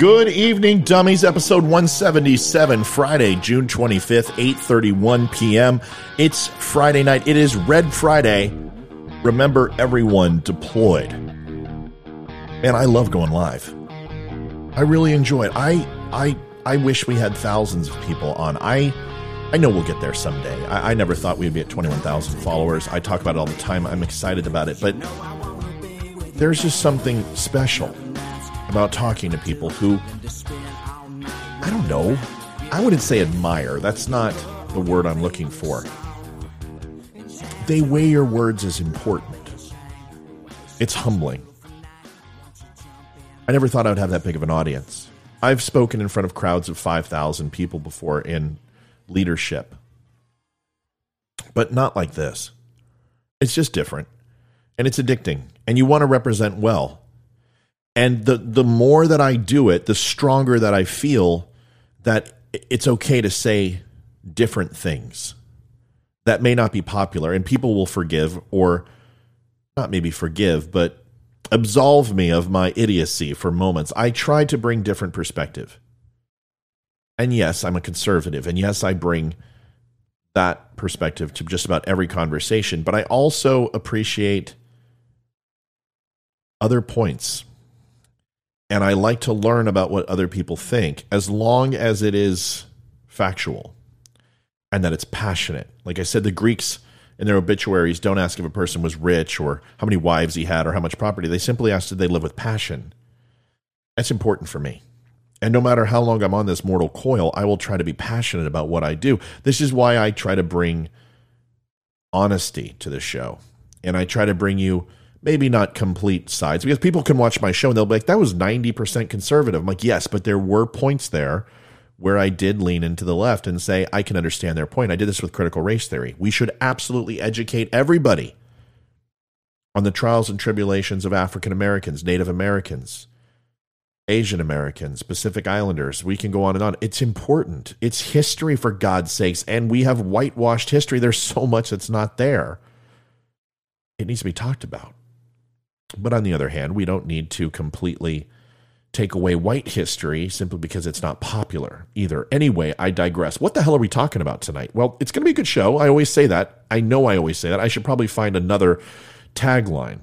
Good evening, dummies. Episode 177, Friday, June 25th, 8:31 p.m. It's Friday night. It is Red Friday. Remember everyone deployed. Man, I love going live. I really enjoy it. I I I wish we had thousands of people on. I I know we'll get there someday. I, I never thought we'd be at 21,000 followers. I talk about it all the time. I'm excited about it, but there's just something special about talking to people who, I don't know, I wouldn't say admire. That's not the word I'm looking for. They weigh your words as important. It's humbling. I never thought I would have that big of an audience. I've spoken in front of crowds of 5,000 people before in leadership, but not like this. It's just different and it's addicting, and you want to represent well and the the more that I do it, the stronger that I feel that it's okay to say different things that may not be popular and people will forgive or not maybe forgive, but absolve me of my idiocy for moments. I try to bring different perspective. And yes, I'm a conservative and yes, I bring that perspective to just about every conversation, but I also appreciate other points and I like to learn about what other people think as long as it is factual and that it's passionate. Like I said, the Greeks in their obituaries don't ask if a person was rich or how many wives he had or how much property. They simply ask did they live with passion. That's important for me. And no matter how long I'm on this mortal coil, I will try to be passionate about what I do. This is why I try to bring honesty to the show. And I try to bring you maybe not complete sides because people can watch my show and they'll be like, that was 90% conservative. I'm like, yes, but there were points there where I did lean into the left and say, I can understand their point. I did this with critical race theory. We should absolutely educate everybody on the trials and tribulations of African Americans, Native Americans, Asian Americans, Pacific Islanders. We can go on and on. It's important. It's history, for God's sakes. And we have whitewashed history. There's so much that's not there. It needs to be talked about. But on the other hand, we don't need to completely take away white history simply because it's not popular either. Anyway, I digress. What the hell are we talking about tonight? Well, it's going to be a good show. I always say that. I know I always say that. I should probably find another tagline.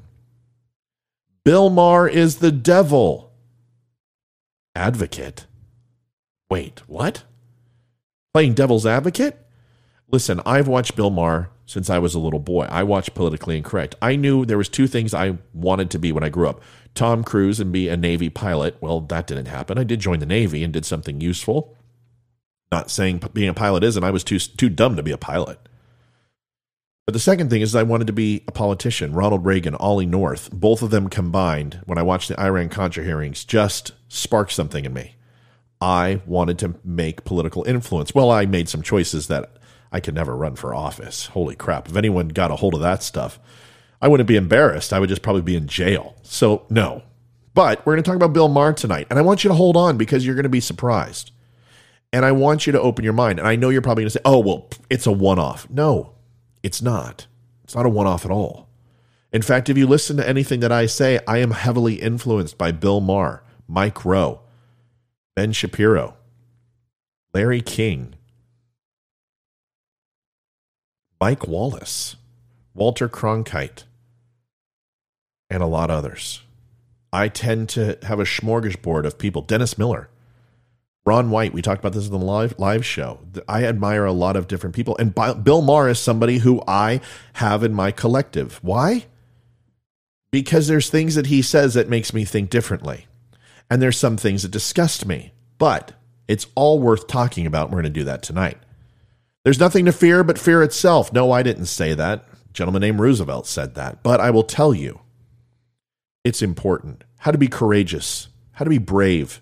Bill Maher is the devil. Advocate. Wait, what? Playing devil's advocate? Listen, I've watched Bill Maher since I was a little boy. I watched Politically Incorrect. I knew there was two things I wanted to be when I grew up. Tom Cruise and be a Navy pilot. Well, that didn't happen. I did join the Navy and did something useful. Not saying being a pilot isn't. I was too too dumb to be a pilot. But the second thing is I wanted to be a politician. Ronald Reagan, Ollie North, both of them combined, when I watched the Iran Contra hearings, just sparked something in me. I wanted to make political influence. Well, I made some choices that I could never run for office. Holy crap. If anyone got a hold of that stuff, I wouldn't be embarrassed. I would just probably be in jail. So, no. But we're going to talk about Bill Maher tonight. And I want you to hold on because you're going to be surprised. And I want you to open your mind. And I know you're probably going to say, oh, well, it's a one off. No, it's not. It's not a one off at all. In fact, if you listen to anything that I say, I am heavily influenced by Bill Maher, Mike Rowe, Ben Shapiro, Larry King, Mike Wallace, Walter Cronkite, and a lot of others. I tend to have a smorgasbord of people. Dennis Miller, Ron White. We talked about this in the live live show. I admire a lot of different people, and Bill Maher is somebody who I have in my collective. Why? Because there's things that he says that makes me think differently, and there's some things that disgust me. But it's all worth talking about. We're going to do that tonight. There's nothing to fear but fear itself. No, I didn't say that. A gentleman named Roosevelt said that. But I will tell you, it's important. How to be courageous, how to be brave.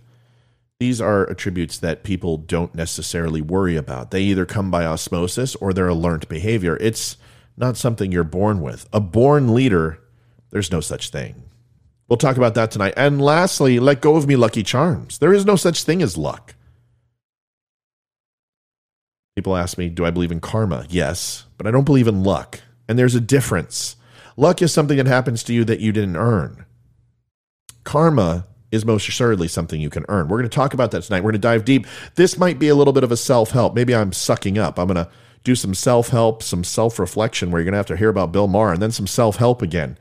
These are attributes that people don't necessarily worry about. They either come by osmosis or they're a learned behavior. It's not something you're born with. A born leader, there's no such thing. We'll talk about that tonight. And lastly, let go of me, Lucky Charms. There is no such thing as luck. People ask me, do I believe in karma? Yes, but I don't believe in luck. And there's a difference. Luck is something that happens to you that you didn't earn. Karma is most assuredly something you can earn. We're going to talk about that tonight. We're going to dive deep. This might be a little bit of a self help. Maybe I'm sucking up. I'm going to do some self help, some self reflection where you're going to have to hear about Bill Maher and then some self help again.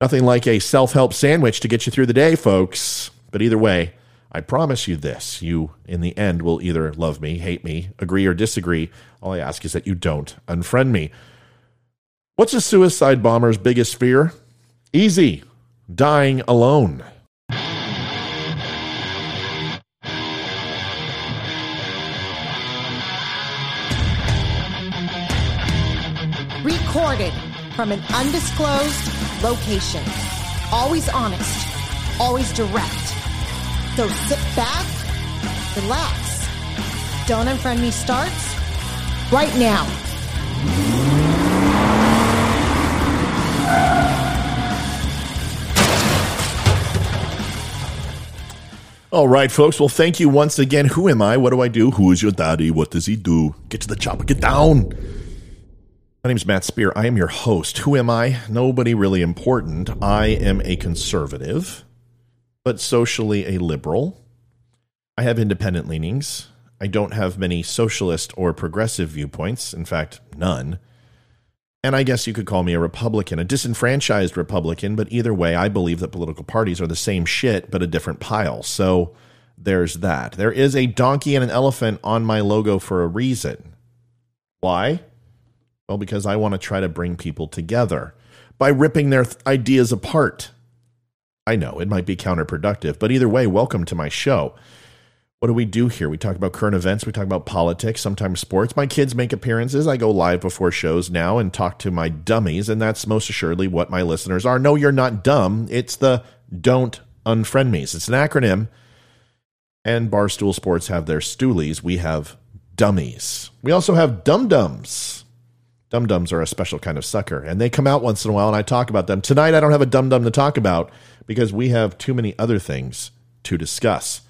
Nothing like a self help sandwich to get you through the day, folks. But either way, I promise you this you, in the end, will either love me, hate me, agree or disagree. All I ask is that you don't unfriend me. What's a suicide bomber's biggest fear? Easy dying alone. Recorded from an undisclosed location. Always honest, always direct. So sit back, relax. Don't Unfriend Me starts right now. All right, folks. Well, thank you once again. Who am I? What do I do? Who is your daddy? What does he do? Get to the chopper. Get down. My name is Matt Spear. I am your host. Who am I? Nobody really important. I am a conservative, but socially a liberal. I have independent leanings. I don't have many socialist or progressive viewpoints. In fact, none. And I guess you could call me a Republican, a disenfranchised Republican, but either way, I believe that political parties are the same shit, but a different pile. So there's that. There is a donkey and an elephant on my logo for a reason. Why? Well, because I want to try to bring people together by ripping their th- ideas apart. I know it might be counterproductive, but either way, welcome to my show what do we do here? We talk about current events, we talk about politics, sometimes sports. My kids make appearances. I go live before shows now and talk to my dummies, and that's most assuredly what my listeners are. No, you're not dumb. It's the Don't Unfriend Me's. It's an acronym. And Barstool Sports have their stoolies. We have dummies. We also have dum dums. Dum dums are a special kind of sucker, and they come out once in a while, and I talk about them. Tonight, I don't have a dum dum to talk about because we have too many other things to discuss.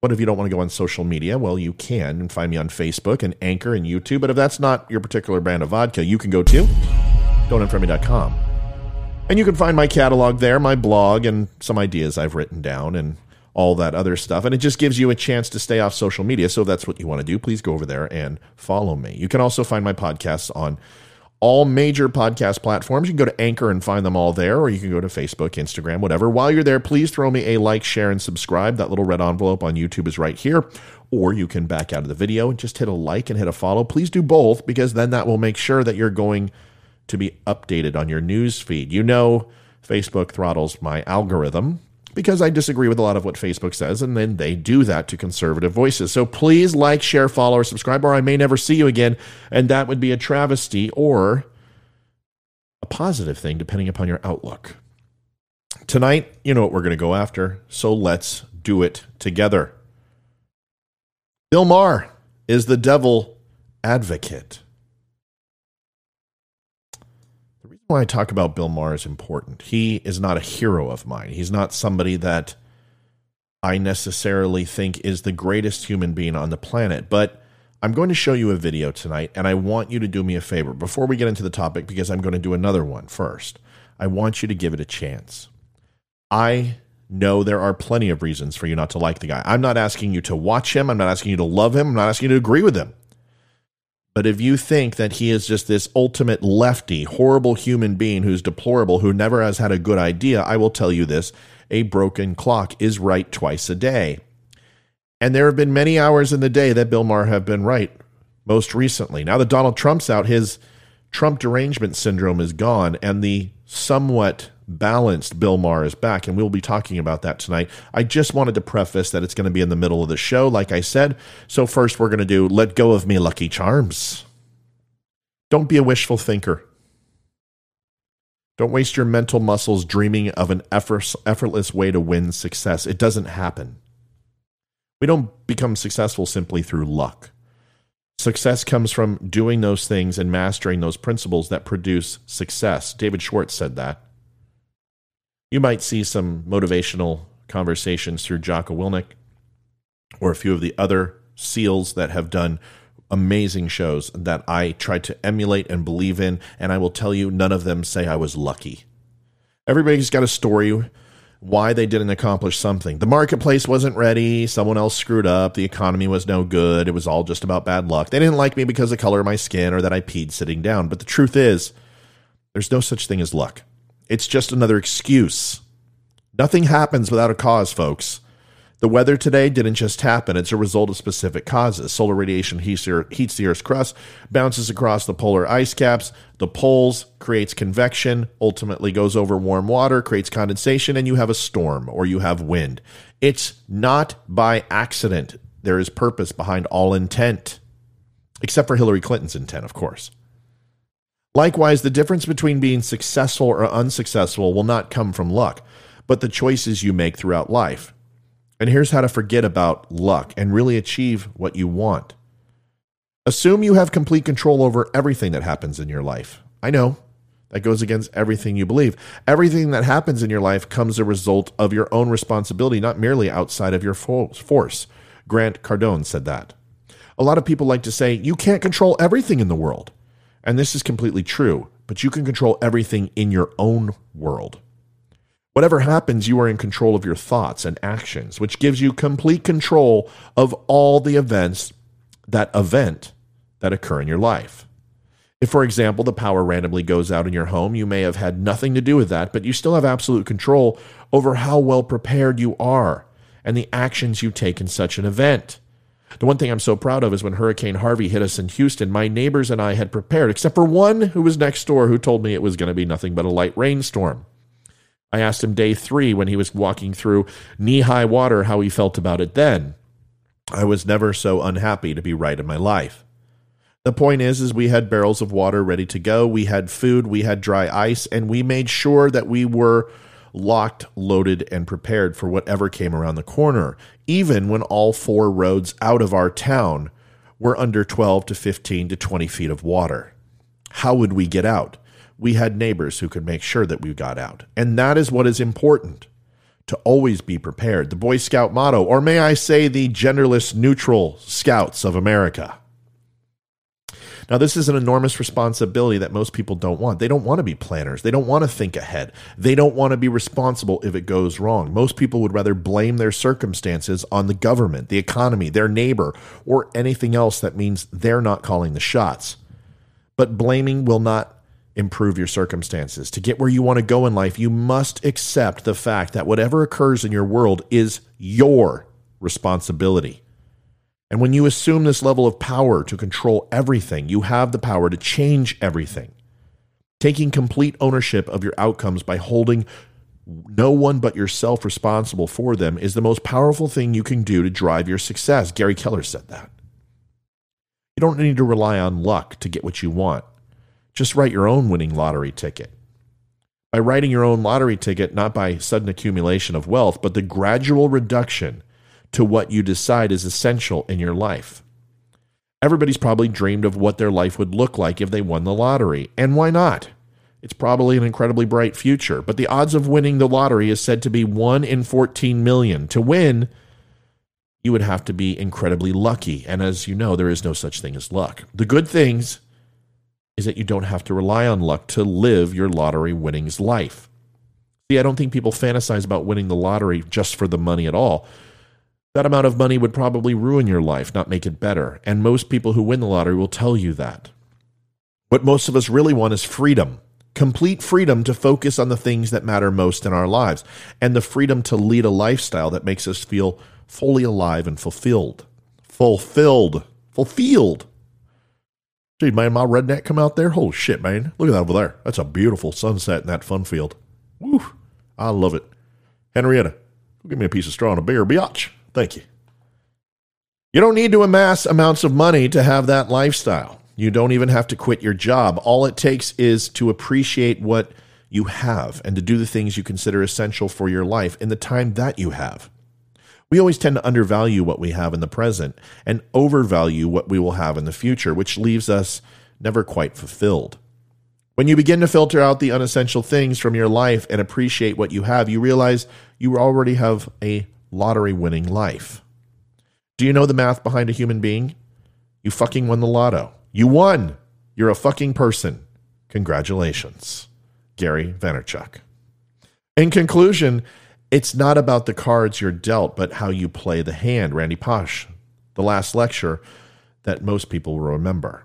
What if you don't want to go on social media? Well, you can and find me on Facebook and Anchor and YouTube. But if that's not your particular brand of vodka, you can go to don'tunfriendme.com. And you can find my catalog there, my blog, and some ideas I've written down and all that other stuff. And it just gives you a chance to stay off social media. So if that's what you want to do, please go over there and follow me. You can also find my podcasts on all major podcast platforms. You can go to Anchor and find them all there, or you can go to Facebook, Instagram, whatever. While you're there, please throw me a like, share, and subscribe. That little red envelope on YouTube is right here. Or you can back out of the video and just hit a like and hit a follow. Please do both because then that will make sure that you're going to be updated on your news feed. You know, Facebook throttles my algorithm because I disagree with a lot of what Facebook says, and then they do that to conservative voices. So please like, share, follow, or subscribe, or I may never see you again, and that would be a travesty or a positive thing, depending upon your outlook. Tonight, you know what we're going to go after, so let's do it together. Bill Maher is the devil advocate. Why I talk about Bill Maher is important. He is not a hero of mine. He's not somebody that I necessarily think is the greatest human being on the planet. But I'm going to show you a video tonight, and I want you to do me a favor before we get into the topic because I'm going to do another one first. I want you to give it a chance. I know there are plenty of reasons for you not to like the guy. I'm not asking you to watch him. I'm not asking you to love him. I'm not asking you to agree with him. But if you think that he is just this ultimate lefty, horrible human being who's deplorable, who never has had a good idea, I will tell you this a broken clock is right twice a day. And there have been many hours in the day that Bill Maher have been right, most recently. Now that Donald Trump's out, his Trump derangement syndrome is gone, and the somewhat balanced Bill Maher is back, and we'll be talking about that tonight. I just wanted to preface that it's going to be in the middle of the show, like I said. So, first, we're going to do Let Go of Me, Lucky Charms. Don't be a wishful thinker. Don't waste your mental muscles dreaming of an effortless way to win success. It doesn't happen. We don't become successful simply through luck. Success comes from doing those things and mastering those principles that produce success. David Schwartz said that. You might see some motivational conversations through Jocko Willink or a few of the other SEALs that have done amazing shows that I try to emulate and believe in. And I will tell you, none of them say I was lucky. Everybody's got a story why they didn't accomplish something. The marketplace wasn't ready. Someone else screwed up. The economy was no good. It was all just about bad luck. They didn't like me because of the color of my skin or that I peed sitting down. But the truth is, there's no such thing as luck. It's just another excuse. Nothing happens without a cause, folks. The weather today didn't just happen, it's a result of specific causes. Solar radiation heats the Earth's crust, bounces across the polar ice caps, the poles, creates convection, ultimately goes over warm water, creates condensation, and you have a storm or you have wind. It's not by accident. There is purpose behind all intent, except for Hillary Clinton's intent, of course. Likewise, the difference between being successful or unsuccessful will not come from luck, but the choices you make throughout life. And here's how to forget about luck and really achieve what you want. Assume you have complete control over everything that happens in your life. I know that goes against everything you believe. Everything that happens in your life comes a result of your own responsibility, not merely outside of your force. Grant Cardone said that. A lot of people like to say, you can't control everything in the world. And this is completely true, but you can control everything in your own world. Whatever happens, you are in control of your thoughts and actions, which gives you complete control of all the events that event that occur in your life. If, for example, the power randomly goes out in your home, you may have had nothing to do with that, but you still have absolute control over how well prepared you are and the actions you take in such an event. The one thing I'm so proud of is when Hurricane Harvey hit us in Houston, my neighbors and I had prepared, except for one who was next door who told me it was going to be nothing but a light rainstorm. I asked him day three when he was walking through knee high water how he felt about it then. I was never so unhappy to be right in my life. The point is is we had barrels of water ready to go, we had food, we had dry ice, and we made sure that we were locked, loaded, and prepared for whatever came around the corner, even when all four roads out of our town were under 12 to 15 to 20 feet of water. How would we get out? we had neighbors who could make sure that we got out. And that is what is important to always be prepared. The Boy Scout motto, or may I say the genderless neutral scouts of America. Now, this is an enormous responsibility that most people don't want. They don't want to be planners. They don't want to think ahead. They don't want to be responsible if it goes wrong. Most people would rather blame their circumstances on the government, the economy, their neighbor, or anything else that means they're not calling the shots. But blaming will not improve your circumstances. To get where you want to go in life, you must accept the fact that whatever occurs in your world is your responsibility. And when you assume this level of power to control everything, you have the power to change everything. Taking complete ownership of your outcomes by holding no one but yourself responsible for them is the most powerful thing you can do to drive your success. Gary Keller said that. You don't need to rely on luck to get what you want. Just write your own winning lottery ticket. By writing your own lottery ticket, not by sudden accumulation of wealth, but the gradual reduction to what you decide is essential in your life. Everybody's probably dreamed of what their life would look like if they won the lottery. And why not? It's probably an incredibly bright future, but the odds of winning the lottery is said to be 1 in 14 million. To win, you would have to be incredibly lucky. And as you know, there is no such thing as luck. The good things is that you don't have to rely on luck to live your lottery winnings life. See, I don't think people fantasize about winning the lottery just for the money at all. That amount of money would probably ruin your life, not make it better. And most people who win the lottery will tell you that. What most of us really want is freedom complete freedom to focus on the things that matter most in our lives, and the freedom to lead a lifestyle that makes us feel fully alive and fulfilled. Fulfilled. Fulfilled. Gee, man, my redneck come out there. Holy shit, man. Look at that over there. That's a beautiful sunset in that fun field. Woo. I love it. Henrietta, give me a piece of straw and a beer. Biatch. Thank you. You don't need to amass amounts of money to have that lifestyle. You don't even have to quit your job. All it takes is to appreciate what you have and to do the things you consider essential for your life in the time that you have. We always tend to undervalue what we have in the present and overvalue what we will have in the future, which leaves us never quite fulfilled. When you begin to filter out the unessential things from your life and appreciate what you have, you realize you already have a lottery winning life. Do you know the math behind a human being? You fucking won the lotto. You won. You're a fucking person. Congratulations. Gary Vaynerchuk. In conclusion, It's not about the cards you're dealt, but how you play the hand. Randy Pausch, the last lecture that most people will remember.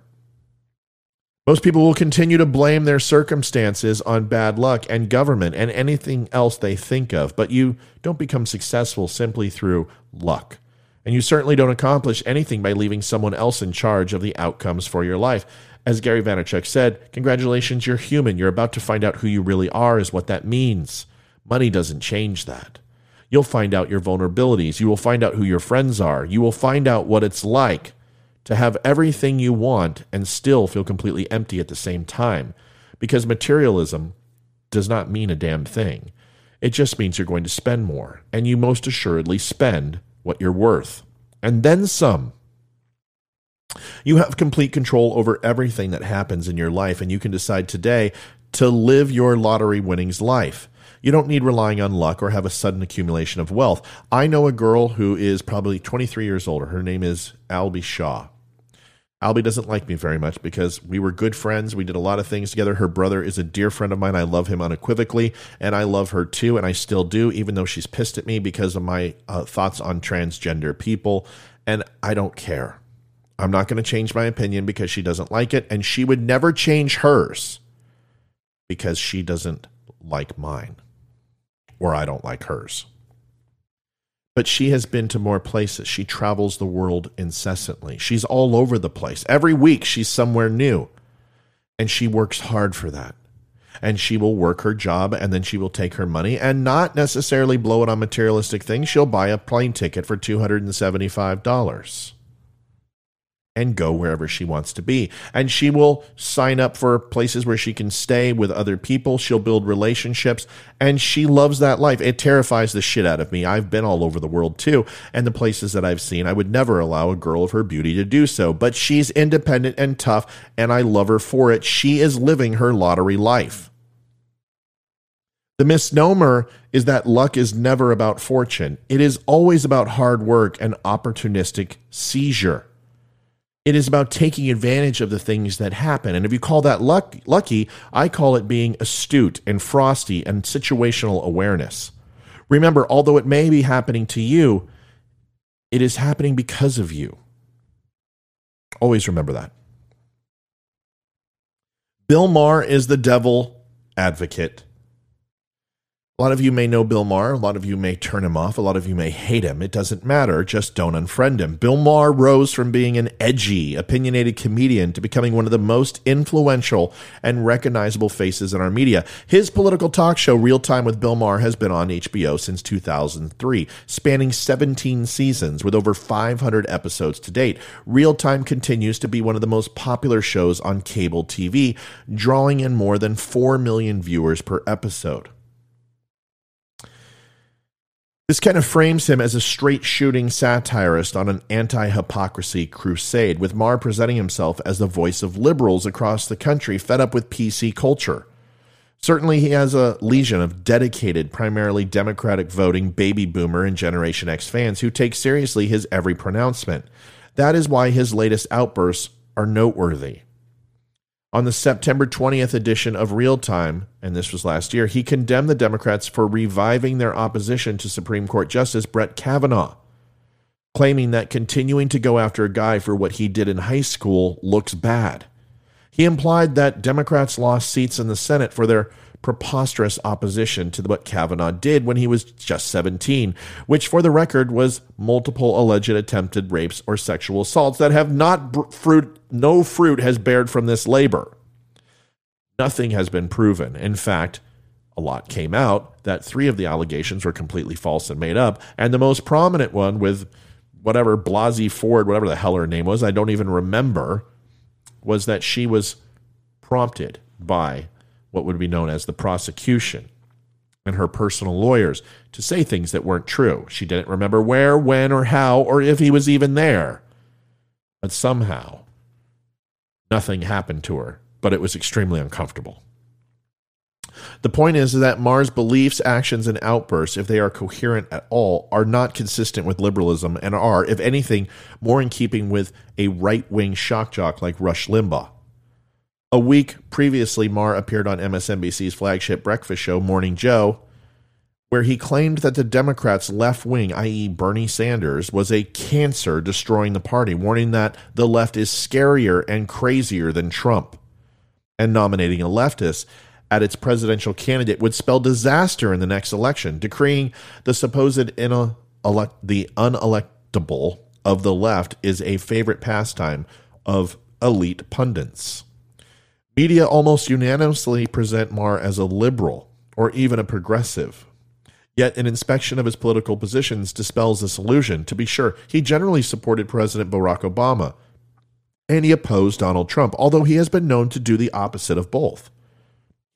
Most people will continue to blame their circumstances on bad luck and government and anything else they think of, but you don't become successful simply through luck. And you certainly don't accomplish anything by leaving someone else in charge of the outcomes for your life. As Gary Vaynerchuk said, congratulations, you're human. You're about to find out who you really are, is what that means. Money doesn't change that. You'll find out your vulnerabilities. You will find out who your friends are. You will find out what it's like to have everything you want and still feel completely empty at the same time. Because materialism does not mean a damn thing. It just means you're going to spend more, and you most assuredly spend what you're worth, and then some. You have complete control over everything that happens in your life, and you can decide today to live your lottery winnings life. You don't need relying on luck or have a sudden accumulation of wealth. I know a girl who is probably 23 years older. Her name is Albie Shaw. Albie doesn't like me very much because we were good friends. We did a lot of things together. Her brother is a dear friend of mine. I love him unequivocally, and I love her too, and I still do, even though she's pissed at me because of my uh, thoughts on transgender people. And I don't care. I'm not going to change my opinion because she doesn't like it, and she would never change hers because she doesn't like mine or I don't like hers. But she has been to more places. She travels the world incessantly. She's all over the place. Every week, she's somewhere new. And she works hard for that. And she will work her job and then she will take her money and not necessarily blow it on materialistic things. She'll buy a plane ticket for $275 and go wherever she wants to be. And she will sign up for places where she can stay with other people. She'll build relationships and she loves that life. It terrifies the shit out of me. I've been all over the world too. And the places that I've seen, I would never allow a girl of her beauty to do so. But she's independent and tough and I love her for it. She is living her lottery life. The misnomer is that luck is never about fortune. It is always about hard work and opportunistic seizure. It is about taking advantage of the things that happen. And if you call that luck, lucky, I call it being astute and frosty and situational awareness. Remember, although it may be happening to you, it is happening because of you. Always remember that. Bill Maher is the devil advocate a lot of you may know Bill Maher. A lot of you may turn him off. A lot of you may hate him. It doesn't matter. Just don't unfriend him. Bill Maher rose from being an edgy, opinionated comedian to becoming one of the most influential and recognizable faces in our media. His political talk show, Real Time with Bill Maher, has been on HBO since 2003, spanning 17 seasons with over 500 episodes to date. Real Time continues to be one of the most popular shows on cable TV, drawing in more than 4 million viewers per episode. This kind of frames him as a straight shooting satirist on an anti hypocrisy crusade, with Maher presenting himself as the voice of liberals across the country fed up with PC culture. Certainly, he has a legion of dedicated, primarily Democratic voting baby boomer and Generation X fans who take seriously his every pronouncement. That is why his latest outbursts are noteworthy. On the September 20th edition of Real Time, and this was last year, he condemned the Democrats for reviving their opposition to Supreme Court Justice Brett Kavanaugh, claiming that continuing to go after a guy for what he did in high school looks bad. He implied that Democrats lost seats in the Senate for their preposterous opposition to what Kavanaugh did when he was just 17, which, for the record, was multiple alleged attempted rapes or sexual assaults that have not fruit no fruit has bared from this labor. Nothing has been proven. In fact, a lot came out that three of the allegations were completely false and made up. And the most prominent one with whatever Blasey Ford, whatever the hell her name was, I don't even remember, was that she was prompted by what would be known as the prosecution and her personal lawyers to say things that weren't true. She didn't remember where, when, or how, or if he was even there. But somehow, nothing happened to her, but it was extremely uncomfortable. The point is that Maher's beliefs, actions, and outbursts, if they are coherent at all, are not consistent with liberalism and are, if anything, more in keeping with a right wing shock jock like Rush Limbaugh. A week previously, Maher appeared on MSNBC's flagship breakfast show, Morning Joe, where he claimed that the Democrats' left wing, i.e., Bernie Sanders, was a cancer destroying the party, warning that the left is scarier and crazier than Trump. And nominating a leftist at its presidential candidate would spell disaster in the next election, decreeing the supposed in- the unelectable of the left is a favorite pastime of elite pundits. Media almost unanimously present Maher as a liberal or even a progressive. Yet an inspection of his political positions dispels this illusion. To be sure, he generally supported President Barack Obama and he opposed Donald Trump, although he has been known to do the opposite of both.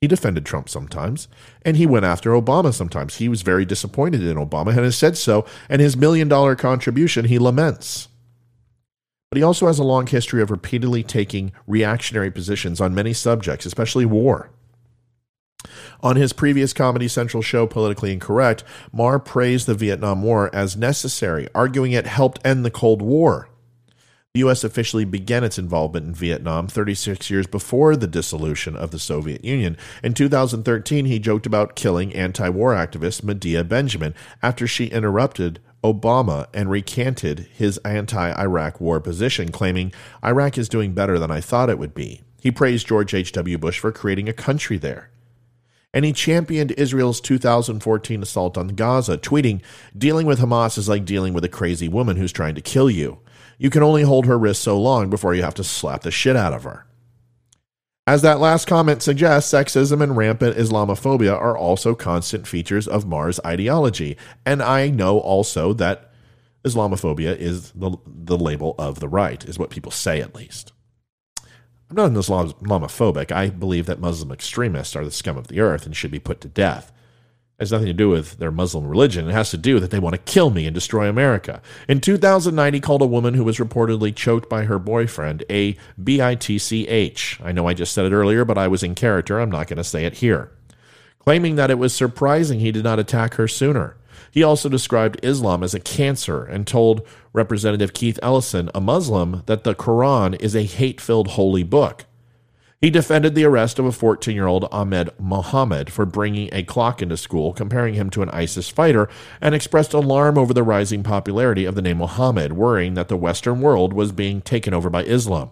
He defended Trump sometimes, and he went after Obama sometimes. He was very disappointed in Obama and has said so, and his million dollar contribution he laments. But he also has a long history of repeatedly taking reactionary positions on many subjects, especially war. On his previous Comedy Central show, Politically Incorrect, Maher praised the Vietnam War as necessary, arguing it helped end the Cold War. The U.S. officially began its involvement in Vietnam 36 years before the dissolution of the Soviet Union. In 2013, he joked about killing anti war activist Medea Benjamin after she interrupted Obama and recanted his anti Iraq war position, claiming, Iraq is doing better than I thought it would be. He praised George H.W. Bush for creating a country there. And he championed Israel's 2014 assault on Gaza, tweeting, Dealing with Hamas is like dealing with a crazy woman who's trying to kill you. You can only hold her wrist so long before you have to slap the shit out of her. As that last comment suggests, sexism and rampant Islamophobia are also constant features of Maher's ideology. And I know also that Islamophobia is the, the label of the right, is what people say at least. I'm not an Islamophobic. I believe that Muslim extremists are the scum of the earth and should be put to death has nothing to do with their Muslim religion. It has to do that they want to kill me and destroy America. In 2009, he called a woman who was reportedly choked by her boyfriend a bitch. I know I just said it earlier, but I was in character. I'm not going to say it here. Claiming that it was surprising he did not attack her sooner. He also described Islam as a cancer and told Representative Keith Ellison, a Muslim, that the Quran is a hate filled holy book. He defended the arrest of a 14 year old Ahmed Mohammed for bringing a clock into school, comparing him to an ISIS fighter, and expressed alarm over the rising popularity of the name Mohammed, worrying that the Western world was being taken over by Islam.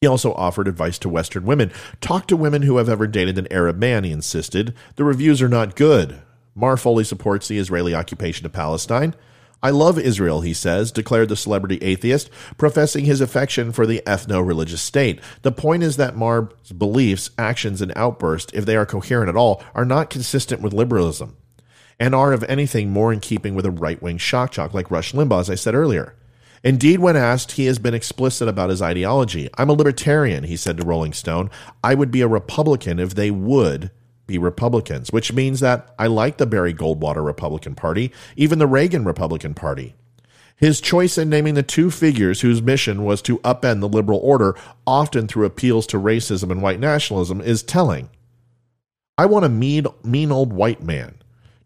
He also offered advice to Western women. Talk to women who have ever dated an Arab man, he insisted. The reviews are not good. Maher fully supports the Israeli occupation of Palestine. I love Israel, he says, declared the celebrity atheist, professing his affection for the ethno religious state. The point is that Maher's beliefs, actions, and outbursts, if they are coherent at all, are not consistent with liberalism and are, if anything, more in keeping with a right wing shock jock like Rush Limbaugh, as I said earlier. Indeed, when asked, he has been explicit about his ideology. I'm a libertarian, he said to Rolling Stone. I would be a Republican if they would be Republicans, which means that I like the Barry Goldwater Republican Party, even the Reagan Republican Party. His choice in naming the two figures whose mission was to upend the liberal order, often through appeals to racism and white nationalism, is telling. I want a mean, mean old white man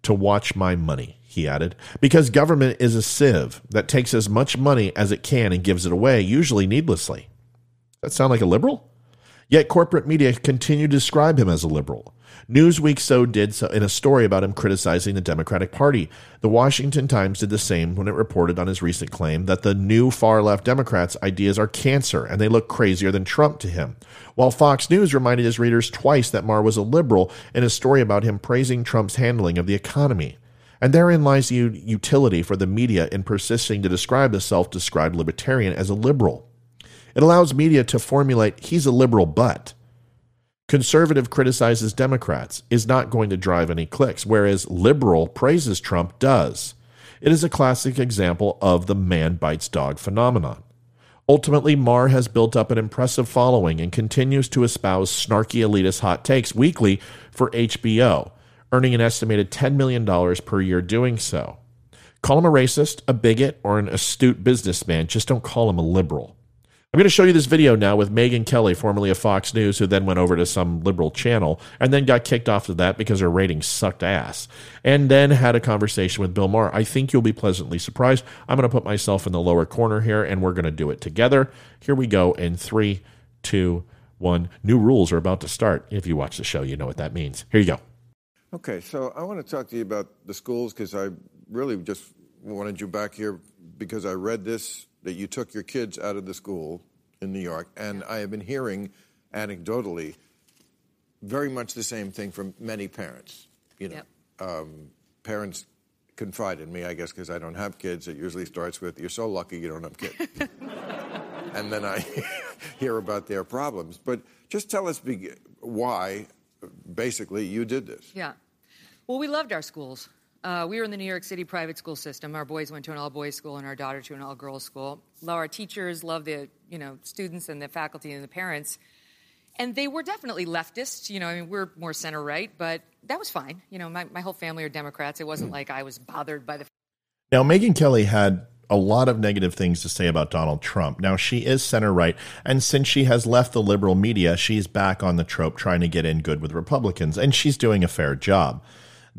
to watch my money, he added, because government is a sieve that takes as much money as it can and gives it away, usually needlessly. That sound like a liberal? Yet corporate media continue to describe him as a liberal. Newsweek so did so in a story about him criticizing the Democratic Party. The Washington Times did the same when it reported on his recent claim that the new far left Democrats' ideas are cancer and they look crazier than Trump to him. While Fox News reminded his readers twice that Maher was a liberal in a story about him praising Trump's handling of the economy. And therein lies the utility for the media in persisting to describe the self described libertarian as a liberal. It allows media to formulate he's a liberal but Conservative criticizes Democrats is not going to drive any clicks, whereas liberal praises Trump does. It is a classic example of the man bites dog phenomenon. Ultimately, Maher has built up an impressive following and continues to espouse snarky elitist hot takes weekly for HBO, earning an estimated $10 million per year doing so. Call him a racist, a bigot, or an astute businessman, just don't call him a liberal. I'm going to show you this video now with Megyn Kelly, formerly of Fox News, who then went over to some liberal channel and then got kicked off of that because her ratings sucked ass. And then had a conversation with Bill Maher. I think you'll be pleasantly surprised. I'm going to put myself in the lower corner here and we're going to do it together. Here we go in three, two, one. New rules are about to start. If you watch the show, you know what that means. Here you go. Okay, so I want to talk to you about the schools because I really just wanted you back here because I read this that you took your kids out of the school in New York, and I have been hearing anecdotally very much the same thing from many parents. You know, Yep. um, parents confide in me, I guess, because I don't have kids. It usually starts with, "You're so lucky you don't have kids," and then I hear about their problems. But just tell us why, basically, you did this. Yeah. Well, we loved our schools. Uh, we were in the New York City private school system. Our boys went to an all boys school and our daughter to an all girls school. Our teachers, love the you know students and the faculty and the parents. And they were definitely leftists. You know, I mean, we're more center right, but that was fine. You know, my, my whole family are Democrats. It wasn't like I was bothered by the Now, Megyn Kelly had a lot of negative things to say about Donald Trump. Now, she is center right, and since she has left the liberal media, she's back on the trope trying to get in good with Republicans, and she's doing a fair job.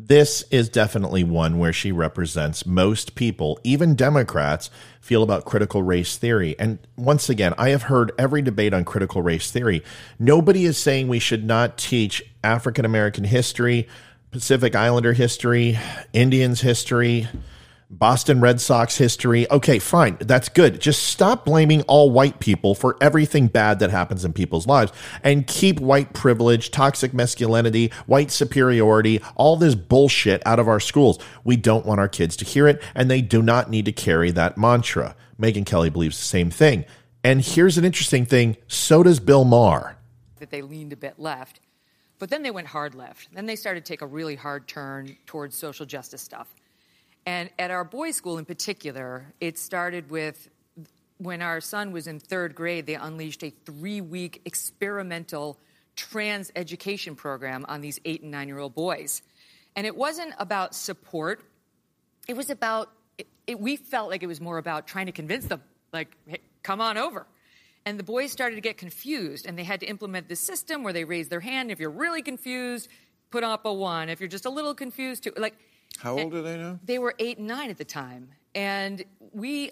This is definitely one where she represents most people, even Democrats, feel about critical race theory. And once again, I have heard every debate on critical race theory. Nobody is saying we should not teach African American history, Pacific Islander history, Indians history, Boston Red Sox history. Okay, fine. That's good. Just stop blaming all white people for everything bad that happens in people's lives and keep white privilege, toxic masculinity, white superiority, all this bullshit out of our schools. We don't want our kids to hear it, and they do not need to carry that mantra. Megyn Kelly believes the same thing. And here's an interesting thing so does Bill Maher. that they leaned a bit left. But then they went hard left. Then they started to take a really hard turn towards social justice stuff. And at our boys' school in particular, it started with when our son was in third grade, they unleashed a three week experimental trans education program on these eight and nine year old boys. And it wasn't about support, it was about, it, it, we felt like it was more about trying to convince them, like, hey, come on over. And the boys started to get confused, and they had to implement this system where they raise their hand. If you're really confused, put up a one. If you're just a little confused, too. Like, How old are they now? they were eight and nine at the time. And we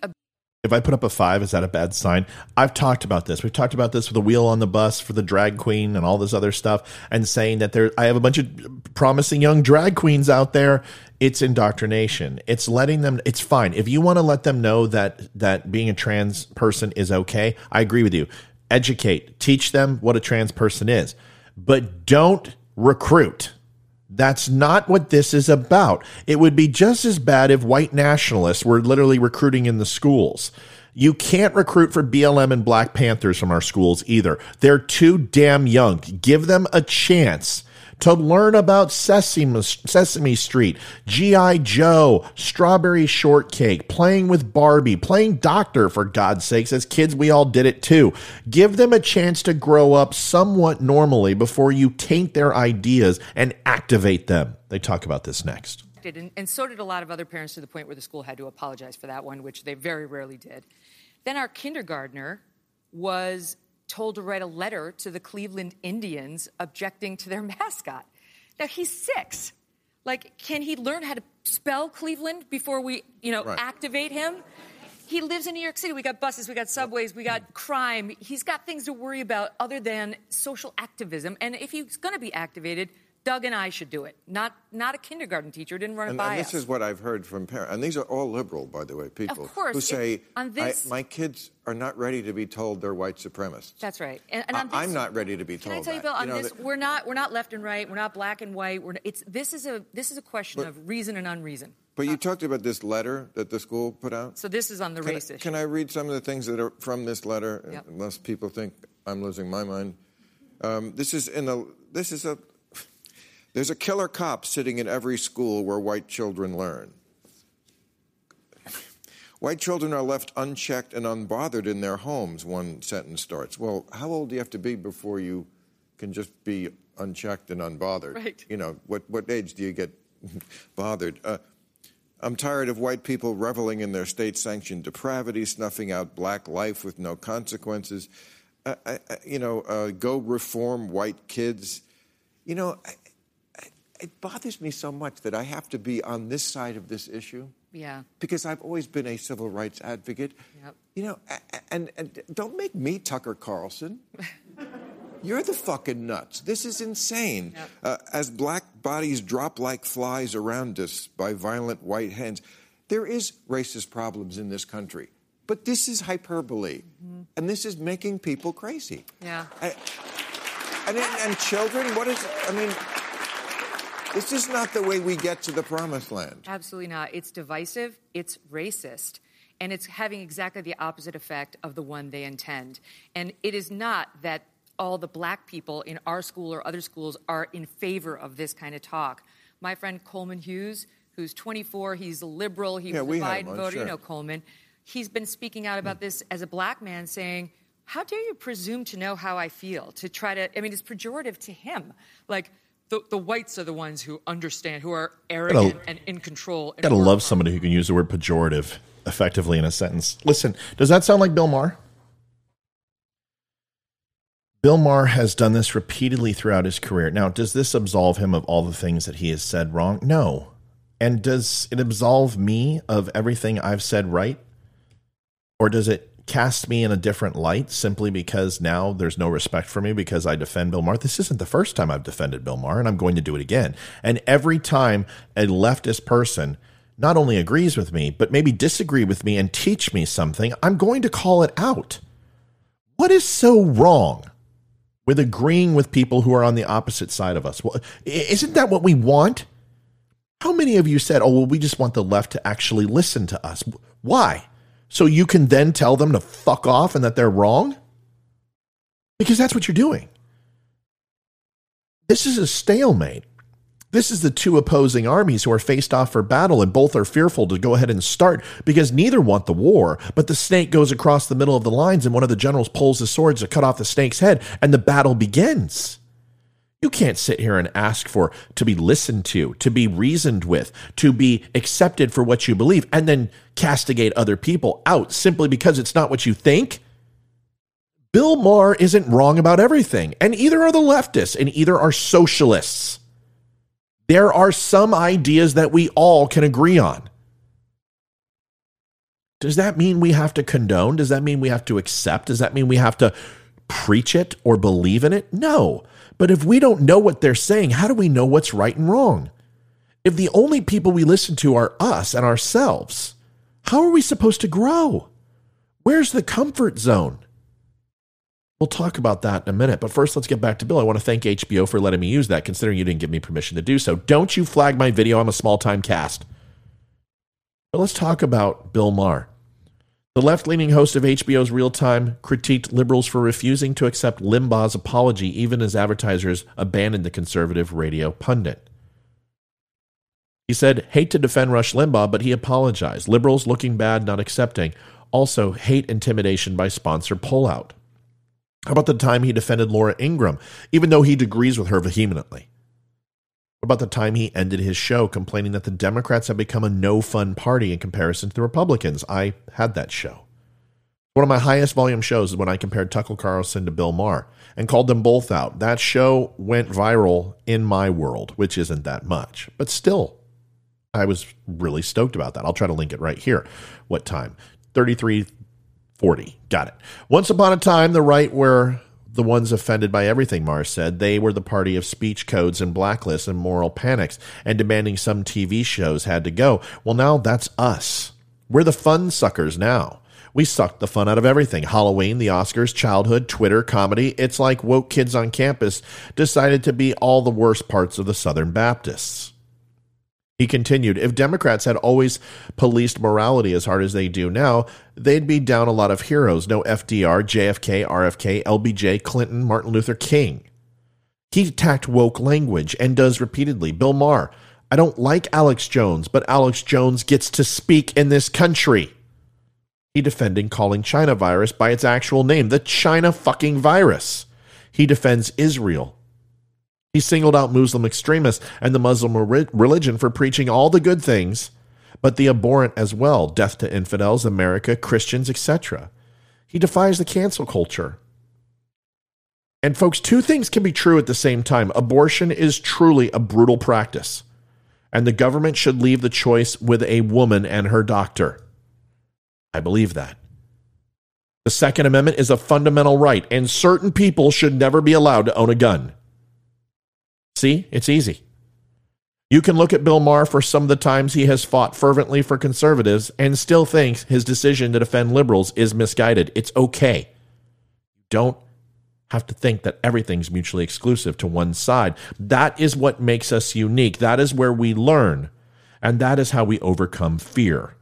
If I put up a five, is that a bad sign? I've talked about this. We've talked about this with the wheel on the bus for the drag queen and all this other stuff, and saying that there, I have a bunch of promising young drag queens out there. It's indoctrination. It's letting them. It's fine if you want to let them know that that being a trans person is okay. I agree with you. Educate, teach them what a trans person is, but don't recruit. That's not what this is about. It would be just as bad if white nationalists were literally recruiting in the schools. You can't recruit for BLM and Black Panthers from our schools either. They're too damn young. Give them a chance to learn about Sesame, Sesame Street, G.I. Joe, Strawberry Shortcake, playing with Barbie, playing doctor, for God's sakes. As kids, we all did it too. Give them a chance to grow up somewhat normally before you taint their ideas and activate them. They talk about this next. and, and so did a lot of other parents to the point where the school had to apologize for that one, which they very rarely did. Then our kindergartner was told to write a letter to the Cleveland Indians objecting to their mascot. Now he's six. Like, can he learn how to spell Cleveland before we, you know, Right. activate him? He lives in New York City. We got buses, we got subways, we got crime. He's got things to worry about other than social activism. And if he's going to be activated, Doug and I should do it. Not not a kindergarten teacher. Didn't run it And, by and this us. is what I've heard from parents, and these are all liberal, by the way, people course, who it- say, on this- I, "My kids are not ready to be told they're white supremacists." That's right. And, and I- on this, I'm not ready to be told. Can I tell you, that. Bill? On You know, this, that- we're not we're not left and right. We're not black and white. We're it's this is a this is a question But- of reason and unreason. But you talked about this letter that the school put out. So this is on the Can, I, issue. can I read some of the things that are from this letter, Yep. unless people think I'm losing my mind? Um, this is in a. This is a. There's a killer cop sitting in every school where white children learn. White children are left unchecked and unbothered in their homes, one sentence starts. Well, how old do you have to be before you can just be unchecked and unbothered? Right. You know, what, what age do you get bothered? Uh, I'm tired of white people reveling in their state sanctioned depravity, snuffing out black life with no consequences. Uh, I, you know, uh, go reform white kids. You know, it bothers me so much that I have to be on this side of this issue yeah. because I've always been a civil rights advocate. Yep. You know, and, and don't make me Tucker Carlson. You're the fucking nuts. This is insane. Uh, as black bodies drop like flies around us by violent white hands, there is racist problems in this country. But this is hyperbole. Mm-hmm. And this is making people crazy. Yeah. I, and, and children, what is, I mean, this is not the way we get to the promised land. Absolutely not. It's divisive, it's racist, and it's having exactly the opposite effect of the one they intend. And it is not that all the black people in our school or other schools are in favor of this kind of talk. My friend Coleman Hughes, who's 24, he's a liberal, he yeah, was a Biden voter, sure. you know Coleman. He's been speaking out about this as a black man, saying, How dare you presume to know how I feel? To try to, I mean, it's pejorative to him. Like, the, the whites are the ones who understand, who are arrogant gotta, and in control. Gotta love somebody who can use the word pejorative effectively in a sentence. Listen, does that sound like Bill Maher? Bill Maher has done this repeatedly throughout his career. Now, does this absolve him of all the things that he has said wrong? No. And does it absolve me of everything I've said right? Or does it cast me in a different light simply because now there's no respect for me because I defend Bill Maher. This isn't the first time I've defended Bill Maher, and I'm going to do it again. And every time a leftist person not only agrees with me, but maybe disagree with me and teach me something, I'm going to call it out. What is so wrong with agreeing with people who are on the opposite side of us? Well, isn't that what we want? How many of you said, oh, well, we just want the left to actually listen to us? Why? So you can then tell them to fuck off and that they're wrong? Because that's what you're doing. This is a stalemate. This is the two opposing armies who are faced off for battle, and both are fearful to go ahead and start because neither want the war. But the snake goes across the middle of the lines, and one of the generals pulls the swords to cut off the snake's head, and the battle begins. You can't sit here and ask for to be listened to, to be reasoned with, to be accepted for what you believe, and then castigate other people out simply because it's not what you think. Bill Maher isn't wrong about everything, and either are the leftists, and either are socialists. There are some ideas that we all can agree on. Does that mean we have to condone? Does that mean we have to accept? Does that mean we have to preach it or believe in it? No. But if we don't know what they're saying, how do we know what's right and wrong? If the only people we listen to are us and ourselves, how are we supposed to grow? Where's the comfort zone? We'll talk about that in a minute. But first, let's get back to Bill. I want to thank HBO for letting me use that, considering you didn't give me permission to do so. Don't you flag my video. I'm a small time cast. But let's talk about Bill Maher. The left leaning host of HBO's Real Time critiqued liberals for refusing to accept Limbaugh's apology, even as advertisers abandoned the conservative radio pundit. He said, Hate to defend Rush Limbaugh, but he apologized. Liberals looking bad, not accepting. Also, hate intimidation by sponsor pullout. How about the time he defended Laura Ingraham, even though he agrees with her vehemently? About the time he ended his show complaining that the Democrats have become a no fun party in comparison to the Republicans? I had that show. One of my highest volume shows is when I compared Tucker Carlson to Bill Maher and called them both out. That show went viral in my world, which isn't that much, but still, I was really stoked about that. I'll try to link it right here. What time? 3340. Got it. Once upon a time, the right were the ones offended by everything, Maher said. They were the party of speech codes and blacklists and moral panics and demanding some TV shows had to go. Well, now that's us. We're the fun suckers now. We sucked the fun out of everything Halloween, the Oscars, childhood, Twitter, comedy. It's like woke kids on campus decided to be all the worst parts of the Southern Baptists. He continued, if Democrats had always policed morality as hard as they do now, they'd be down a lot of heroes. No FDR, JFK, RFK, LBJ, Clinton, Martin Luther King. He attacked woke language and does repeatedly. Bill Maher, I don't like Alex Jones, but Alex Jones gets to speak in this country. He defended calling China virus by its actual name, the China fucking virus. He defends Israel he singled out Muslim extremists and the Muslim religion for preaching all the good things, but the abhorrent as well death to infidels, America, Christians, etc. He defies the cancel culture. And, folks, two things can be true at the same time. Abortion is truly a brutal practice, and the government should leave the choice with a woman and her doctor. I believe that. The Second Amendment is a fundamental right, and certain people should never be allowed to own a gun. See, it's easy. You can look at Bill Maher for some of the times he has fought fervently for conservatives and still think his decision to defend liberals is misguided. It's okay. Don't have to think that everything's mutually exclusive to one side. That is what makes us unique. That is where we learn. And that is how we overcome fear.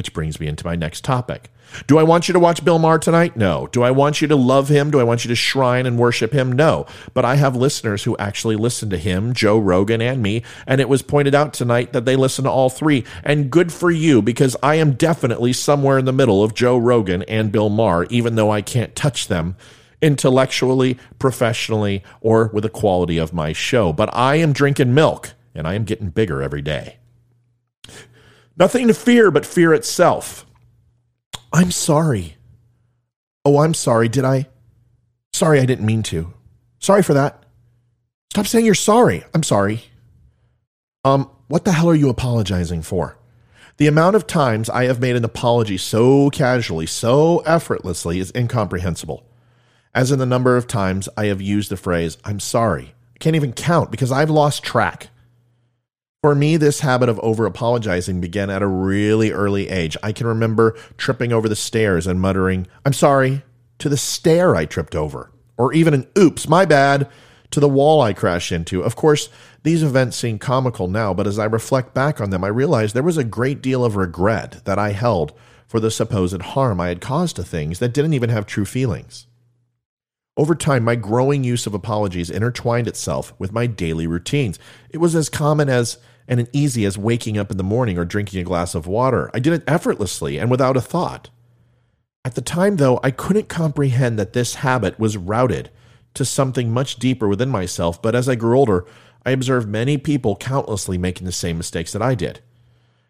Which brings me into my next topic. Do I want you to watch Bill Maher tonight? No. Do I want you to love him? Do I want you to shrine and worship him? No. But I have listeners who actually listen to him, Joe Rogan, and me, and it was pointed out tonight that they listen to all three. And good for you, because I am definitely somewhere in the middle of Joe Rogan and Bill Maher, even though I can't touch them intellectually, professionally, or with the quality of my show. But I am drinking milk, and I am getting bigger every day. Nothing to fear but fear itself. I'm sorry. Oh, I'm sorry. Did I? Sorry, I didn't mean to. Sorry for that. Stop saying you're sorry. I'm sorry. Um, what the hell are you apologizing for? The amount of times I have made an apology so casually, so effortlessly is incomprehensible. As in the number of times I have used the phrase, I'm sorry. I can't even count because I've lost track. For me, this habit of over apologizing began at a really early age. I can remember tripping over the stairs and muttering, I'm sorry, to the stair I tripped over, or even an oops, my bad, to the wall I crashed into. Of course, these events seem comical now, but as I reflect back on them, I realize there was a great deal of regret that I held for the supposed harm I had caused to things that didn't even have true feelings. Over time, my growing use of apologies intertwined itself with my daily routines. It was as common as and easy as waking up in the morning or drinking a glass of water. I did it effortlessly and without a thought. At the time, though, I couldn't comprehend that this habit was routed to something much deeper within myself, but as I grew older, I observed many people countlessly making the same mistakes that I did.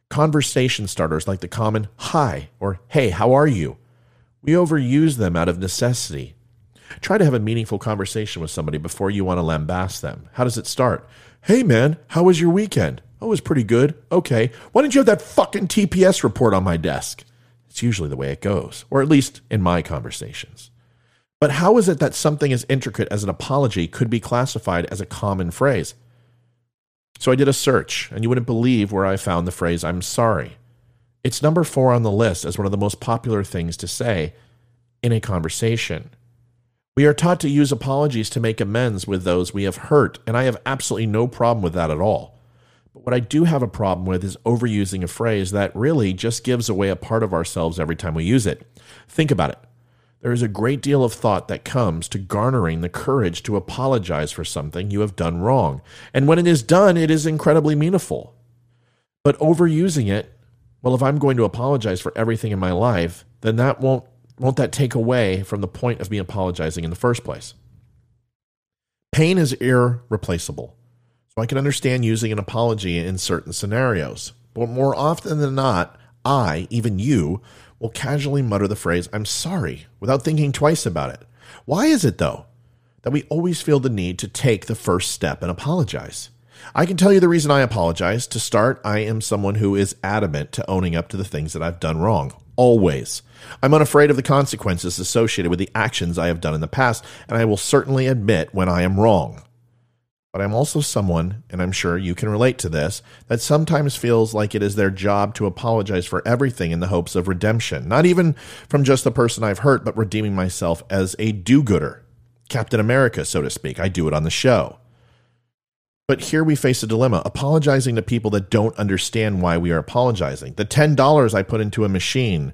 Conversation starters like the common hi or hey, how are you? We overuse them out of necessity. Try to have a meaningful conversation with somebody before you want to lambast them. How does it start? Hey man, how was your weekend? Oh, it was pretty good. Okay. Why didn't you have that fucking TPS report on my desk? It's usually the way it goes, or at least in my conversations. But how is it that something as intricate as an apology could be classified as a common phrase? So I did a search, and you wouldn't believe where I found the phrase, I'm sorry. It's number four on the list as one of the most popular things to say in a conversation. We are taught to use apologies to make amends with those we have hurt, and I have absolutely no problem with that at all. But what I do have a problem with is overusing a phrase that really just gives away a part of ourselves every time we use it. Think about it. There is a great deal of thought that comes to garnering the courage to apologize for something you have done wrong. And when it is done, it is incredibly meaningful. But overusing it, well, if I'm going to apologize for everything in my life, then that won't won't that take away from the point of me apologizing in the first place? Pain is irreplaceable. So I can understand using an apology in certain scenarios. But more often than not, I, even you, will casually mutter the phrase, I'm sorry, without thinking twice about it. Why is it, though, that we always feel the need to take the first step and apologize? I can tell you the reason I apologize. To start, I am someone who is adamant to owning up to the things that I've done wrong. Always. I'm unafraid of the consequences associated with the actions I have done in the past, and I will certainly admit when I am wrong. But I'm also someone, and I'm sure you can relate to this, that sometimes feels like it is their job to apologize for everything in the hopes of redemption. Not even from just the person I've hurt, but redeeming myself as a do gooder. Captain America, so to speak. I do it on the show. But here we face a dilemma apologizing to people that don't understand why we are apologizing. The $10 I put into a machine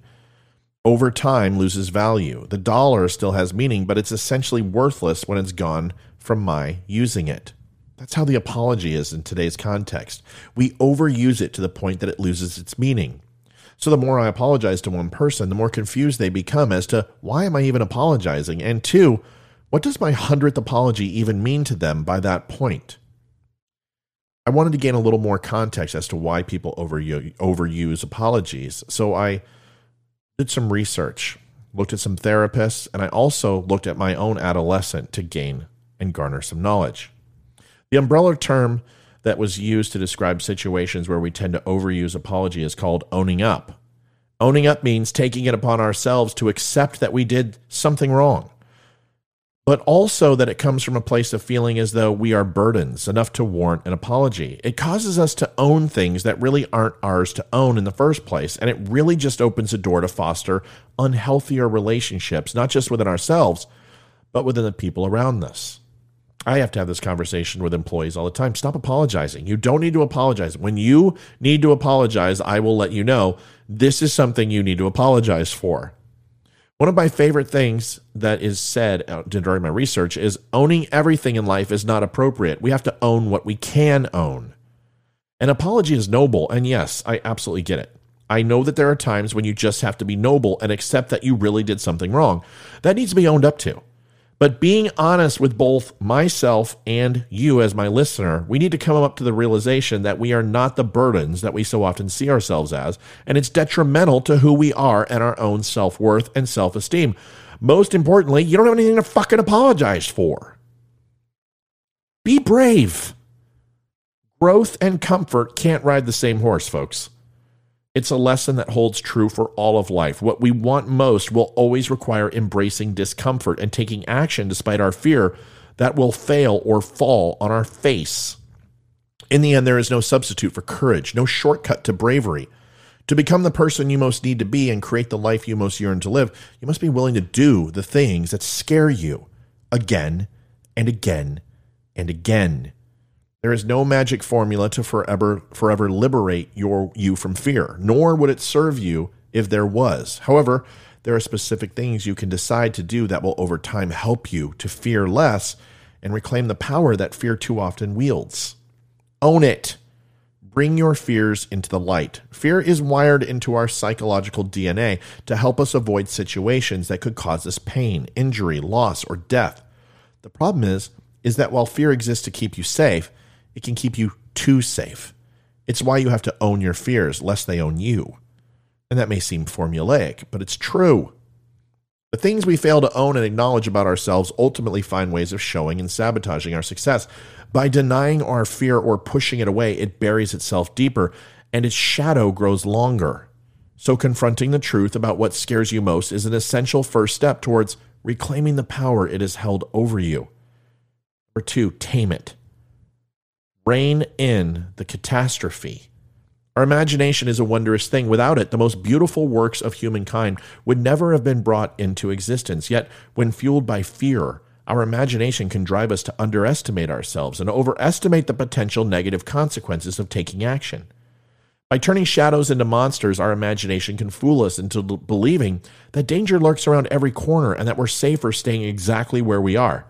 over time loses value. The dollar still has meaning, but it's essentially worthless when it's gone from my using it. That's how the apology is in today's context. We overuse it to the point that it loses its meaning. So the more I apologize to one person, the more confused they become as to why am I even apologizing? And two, what does my hundredth apology even mean to them by that point? I wanted to gain a little more context as to why people overuse, overuse apologies. So I did some research, looked at some therapists, and I also looked at my own adolescent to gain and garner some knowledge. The umbrella term that was used to describe situations where we tend to overuse apology is called owning up. Owning up means taking it upon ourselves to accept that we did something wrong, but also that it comes from a place of feeling as though we are burdens enough to warrant an apology. It causes us to own things that really aren't ours to own in the first place, and it really just opens a door to foster unhealthier relationships, not just within ourselves, but within the people around us. I have to have this conversation with employees all the time. Stop apologizing. You don't need to apologize. When you need to apologize, I will let you know this is something you need to apologize for. One of my favorite things that is said uh, during my research is owning everything in life is not appropriate. We have to own what we can own. An apology is noble, and yes, I absolutely get it. I know that there are times when you just have to be noble and accept that you really did something wrong. That needs to be owned up to. But being honest with both myself and you as my listener, we need to come up to the realization that we are not the burdens that we so often see ourselves as, and it's detrimental to who we are and our own self worth and self esteem. Most importantly, you don't have anything to fucking apologize for. Be brave. Growth and comfort can't ride the same horse, folks. It's a lesson that holds true for all of life. What we want most will always require embracing discomfort and taking action despite our fear that will fail or fall on our face. In the end, there is no substitute for courage, no shortcut to bravery. To become the person you most need to be and create the life you most yearn to live, you must be willing to do the things that scare you again and again and again. There is no magic formula to forever forever liberate your you from fear, nor would it serve you if there was. However, there are specific things you can decide to do that will over time help you to fear less and reclaim the power that fear too often wields. Own it. Bring your fears into the light. Fear is wired into our psychological DNA to help us avoid situations that could cause us pain, injury, loss, or death. The problem is is that while fear exists to keep you safe, it can keep you too safe. It's why you have to own your fears, lest they own you. And that may seem formulaic, but it's true. The things we fail to own and acknowledge about ourselves ultimately find ways of showing and sabotaging our success. By denying our fear or pushing it away, it buries itself deeper and its shadow grows longer. So, confronting the truth about what scares you most is an essential first step towards reclaiming the power it has held over you. Number two, tame it rein in the catastrophe. Our imagination is a wondrous thing. Without it, the most beautiful works of humankind would never have been brought into existence. Yet, when fueled by fear, our imagination can drive us to underestimate ourselves and overestimate the potential negative consequences of taking action. By turning shadows into monsters, our imagination can fool us into believing that danger lurks around every corner and that we're safer staying exactly where we are.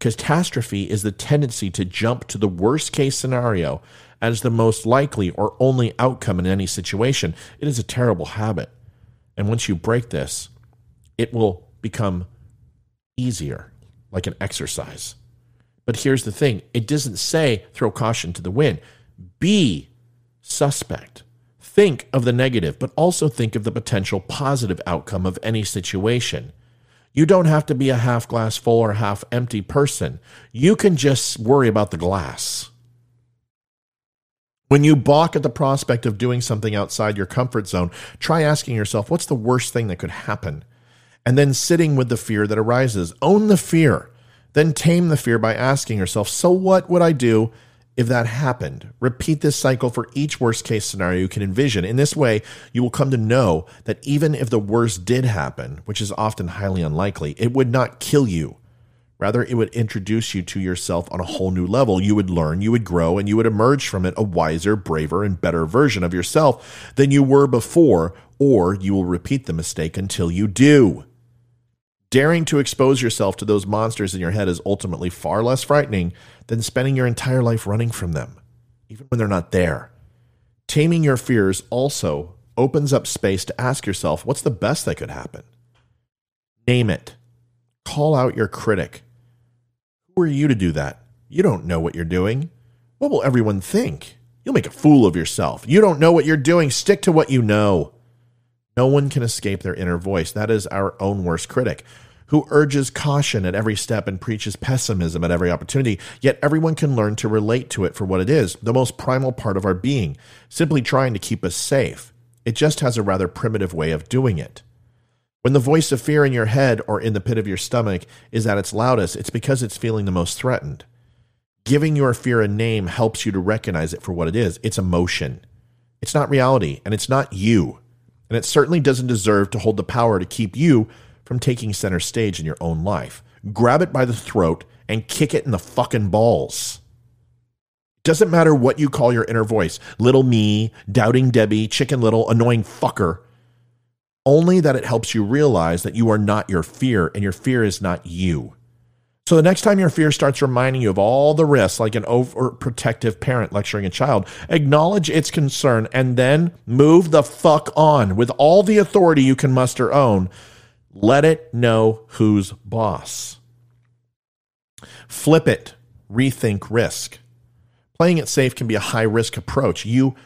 Catastrophe is the tendency to jump to the worst case scenario as the most likely or only outcome in any situation. It is a terrible habit. And once you break this, it will become easier, like an exercise. But here's the thing it doesn't say throw caution to the wind. Be suspect. Think of the negative, but also think of the potential positive outcome of any situation. You don't have to be a half glass full or half empty person. You can just worry about the glass. When you balk at the prospect of doing something outside your comfort zone, try asking yourself, what's the worst thing that could happen? And then sitting with the fear that arises. Own the fear. Then tame the fear by asking yourself, so what would I do if that happened. Repeat this cycle for each worst case scenario you can envision. In this way, you will come to know that even if the worst did happen, which is often highly unlikely, it would not kill you. Rather, it would introduce you to yourself on a whole new level. You would learn, you would grow, and you would emerge from it a wiser, braver, and better version of yourself than you were before, or you will repeat the mistake until you do. Daring to expose yourself to those monsters in your head is ultimately far less frightening than spending your entire life running from them, even when they're not there. Taming your fears also opens up space to ask yourself what's the best that could happen? Name it. Call out your critic. Who are you to do that? You don't know what you're doing. What will everyone think? You'll make a fool of yourself. You don't know what you're doing. Stick to what you know. No one can escape their inner voice. That is our own worst critic who urges caution at every step and preaches pessimism at every opportunity, yet everyone can learn to relate to it for what it is the most primal part of our being, simply trying to keep us safe. It just has a rather primitive way of doing it. When the voice of fear in your head or in the pit of your stomach is at its loudest, it's because it's feeling the most threatened. Giving your fear a name helps you to recognize it for what it is it's emotion. It's not reality, and it's not you. And it certainly doesn't deserve to hold the power to keep you from taking center stage in your own life. Grab it by the throat and kick it in the fucking balls. Doesn't matter what you call your inner voice little me, doubting Debbie, chicken little, annoying fucker. Only that it helps you realize that you are not your fear and your fear is not you. So the next time your fear starts reminding you of all the risks, like an overprotective parent lecturing a child, acknowledge its concern and then move the fuck on with all the authority you can muster own. Let it know who's boss. Flip it. Rethink risk. Playing it safe can be a high risk approach. You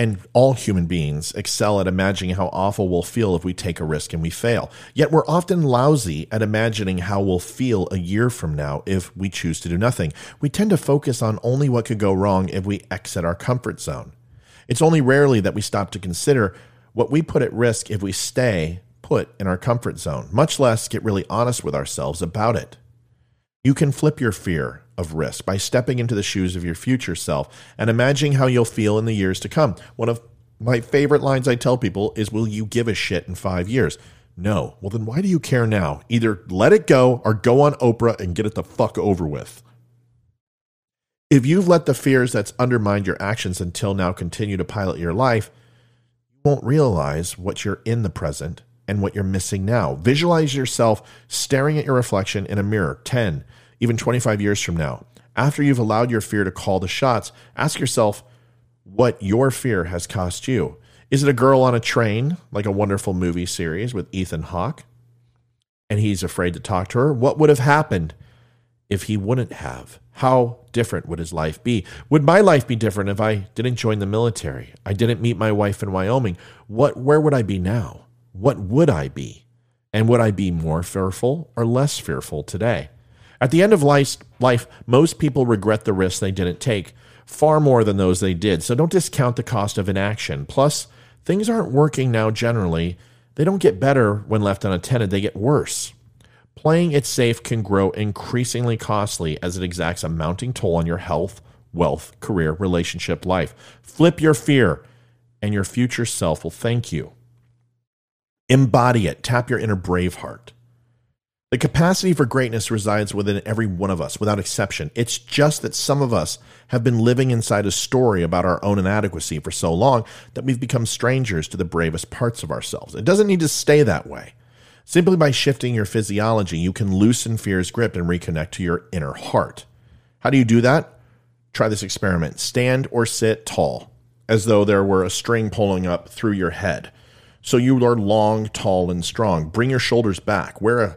and all human beings excel at imagining how awful we'll feel if we take a risk and we fail. Yet we're often lousy at imagining how we'll feel a year from now if we choose to do nothing. We tend to focus on only what could go wrong if we exit our comfort zone. It's only rarely that we stop to consider what we put at risk if we stay put in our comfort zone, much less get really honest with ourselves about it. You can flip your fear of risk by stepping into the shoes of your future self and imagining how you'll feel in the years to come. One of my favorite lines I tell people is Will you give a shit in five years? No. Well, then why do you care now? Either let it go or go on Oprah and get it the fuck over with. If you've let the fears that's undermined your actions until now continue to pilot your life, you won't realize what you're in the present and what you're missing now. Visualize yourself staring at your reflection in a mirror 10, even 25 years from now. After you've allowed your fear to call the shots, ask yourself what your fear has cost you. Is it a girl on a train, like a wonderful movie series with Ethan Hawke? And he's afraid to talk to her. What would have happened if he wouldn't have? How different would his life be? Would my life be different if I didn't join the military? I didn't meet my wife in Wyoming. What where would I be now? What would I be? And would I be more fearful or less fearful today? At the end of life, life, most people regret the risks they didn't take far more than those they did. So don't discount the cost of inaction. Plus, things aren't working now generally. They don't get better when left unattended, they get worse. Playing it safe can grow increasingly costly as it exacts a mounting toll on your health, wealth, career, relationship, life. Flip your fear, and your future self will thank you. Embody it. Tap your inner brave heart. The capacity for greatness resides within every one of us, without exception. It's just that some of us have been living inside a story about our own inadequacy for so long that we've become strangers to the bravest parts of ourselves. It doesn't need to stay that way. Simply by shifting your physiology, you can loosen fear's grip and reconnect to your inner heart. How do you do that? Try this experiment. Stand or sit tall, as though there were a string pulling up through your head. So you are long, tall, and strong. Bring your shoulders back. Wear a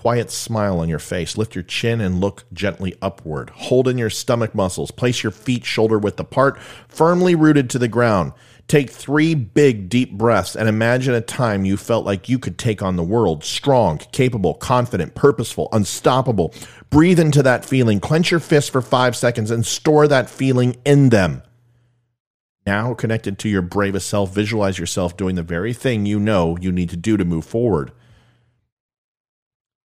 quiet smile on your face. Lift your chin and look gently upward. Hold in your stomach muscles. Place your feet shoulder width apart, firmly rooted to the ground. Take three big, deep breaths and imagine a time you felt like you could take on the world strong, capable, confident, purposeful, unstoppable. Breathe into that feeling. Clench your fists for five seconds and store that feeling in them. Now, connected to your bravest self, visualize yourself doing the very thing you know you need to do to move forward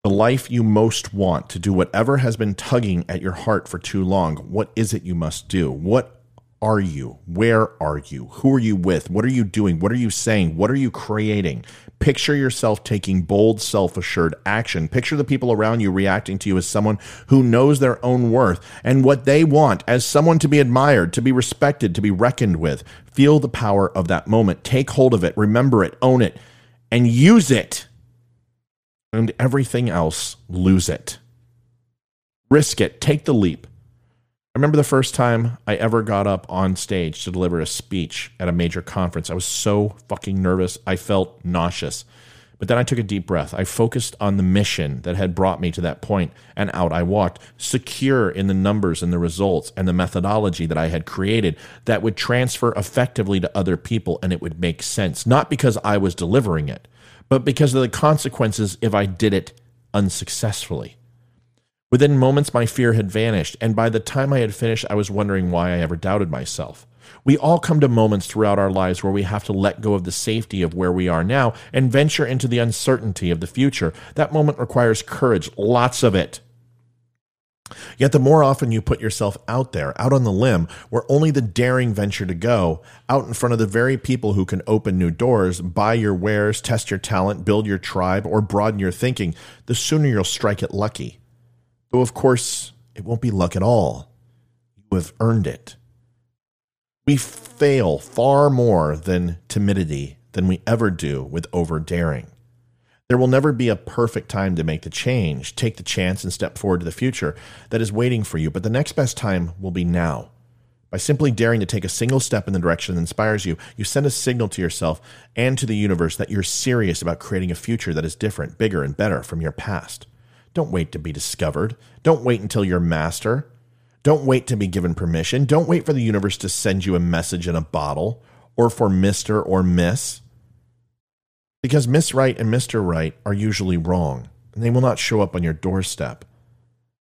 the life you most want, to do whatever has been tugging at your heart for too long. What is it you must do? What are you? Where are you? Who are you with? What are you doing? What are you saying? What are you creating? Picture yourself taking bold, self assured action. Picture the people around you reacting to you as someone who knows their own worth and what they want as someone to be admired, to be respected, to be reckoned with. Feel the power of that moment. Take hold of it, remember it, own it, and use it and everything else, lose it. Risk it, take the leap. I remember the first time I ever got up on stage to deliver a speech at a major conference. I was so fucking nervous. I felt nauseous. But then I took a deep breath. I focused on the mission that had brought me to that point, and out I walked, secure in the numbers and the results and the methodology that I had created that would transfer effectively to other people and it would make sense. Not because I was delivering it, but because of the consequences if I did it unsuccessfully. Within moments, my fear had vanished, and by the time I had finished, I was wondering why I ever doubted myself. We all come to moments throughout our lives where we have to let go of the safety of where we are now and venture into the uncertainty of the future. That moment requires courage, lots of it. Yet the more often you put yourself out there, out on the limb, where only the daring venture to go, out in front of the very people who can open new doors, buy your wares, test your talent, build your tribe, or broaden your thinking, the sooner you'll strike it lucky. Though, of course, it won't be luck at all. You have earned it. We fail far more than timidity than we ever do with over daring. There will never be a perfect time to make the change, take the chance, and step forward to the future that is waiting for you, but the next best time will be now. By simply daring to take a single step in the direction that inspires you, you send a signal to yourself and to the universe that you're serious about creating a future that is different, bigger, and better from your past. Don't wait to be discovered. Don't wait until you're master. Don't wait to be given permission. Don't wait for the universe to send you a message in a bottle or for Mr. or Miss. Because Miss Right and Mr. Right are usually wrong, and they will not show up on your doorstep.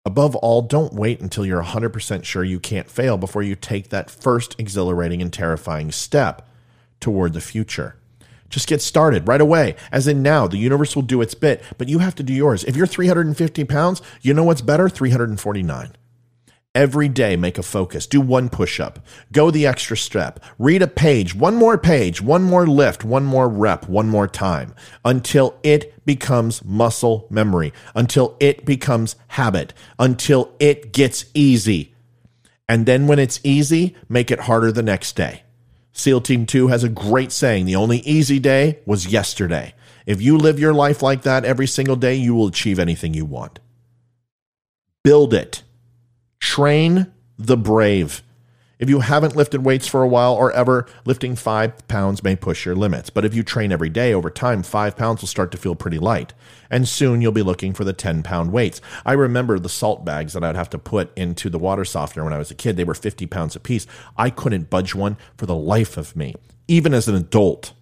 Above all, don't wait until you're 100% sure you can't fail before you take that first exhilarating and terrifying step toward the future. Just get started right away. As in now, the universe will do its bit, but you have to do yours. If you're 350 pounds, you know what's better? 349. Every day, make a focus. Do one push up. Go the extra step. Read a page, one more page, one more lift, one more rep, one more time until it becomes muscle memory, until it becomes habit, until it gets easy. And then when it's easy, make it harder the next day. SEAL Team 2 has a great saying the only easy day was yesterday. If you live your life like that every single day, you will achieve anything you want. Build it. Train the brave. If you haven't lifted weights for a while or ever, lifting five pounds may push your limits. But if you train every day, over time, five pounds will start to feel pretty light. And soon you'll be looking for the 10 pound weights. I remember the salt bags that I'd have to put into the water softener when I was a kid. They were 50 pounds apiece. I couldn't budge one for the life of me, even as an adult.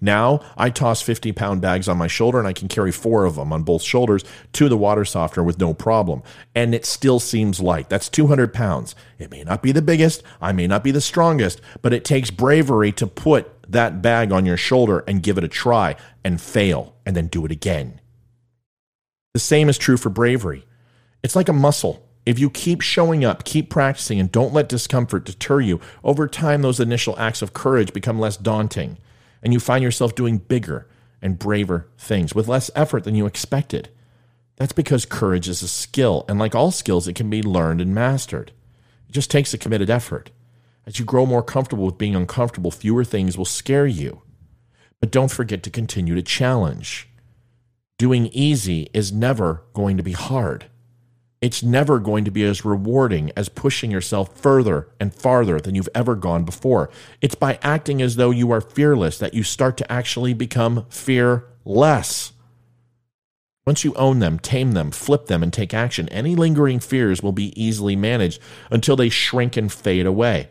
Now I toss 50 pound bags on my shoulder and I can carry four of them on both shoulders to the water softener with no problem. And it still seems light. That's 200 pounds. It may not be the biggest, I may not be the strongest, but it takes bravery to put that bag on your shoulder and give it a try and fail and then do it again. The same is true for bravery. It's like a muscle. If you keep showing up, keep practicing, and don't let discomfort deter you, over time those initial acts of courage become less daunting and you find yourself doing bigger and braver things with less effort than you expected. That's because courage is a skill, and like all skills, it can be learned and mastered. It just takes a committed effort. As you grow more comfortable with being uncomfortable, fewer things will scare you. But don't forget to continue to challenge. Doing easy is never going to be hard it's never going to be as rewarding as pushing yourself further and farther than you've ever gone before. It's by acting as though you are fearless that you start to actually become fearless. Once you own them, tame them, flip them, and take action, any lingering fears will be easily managed until they shrink and fade away.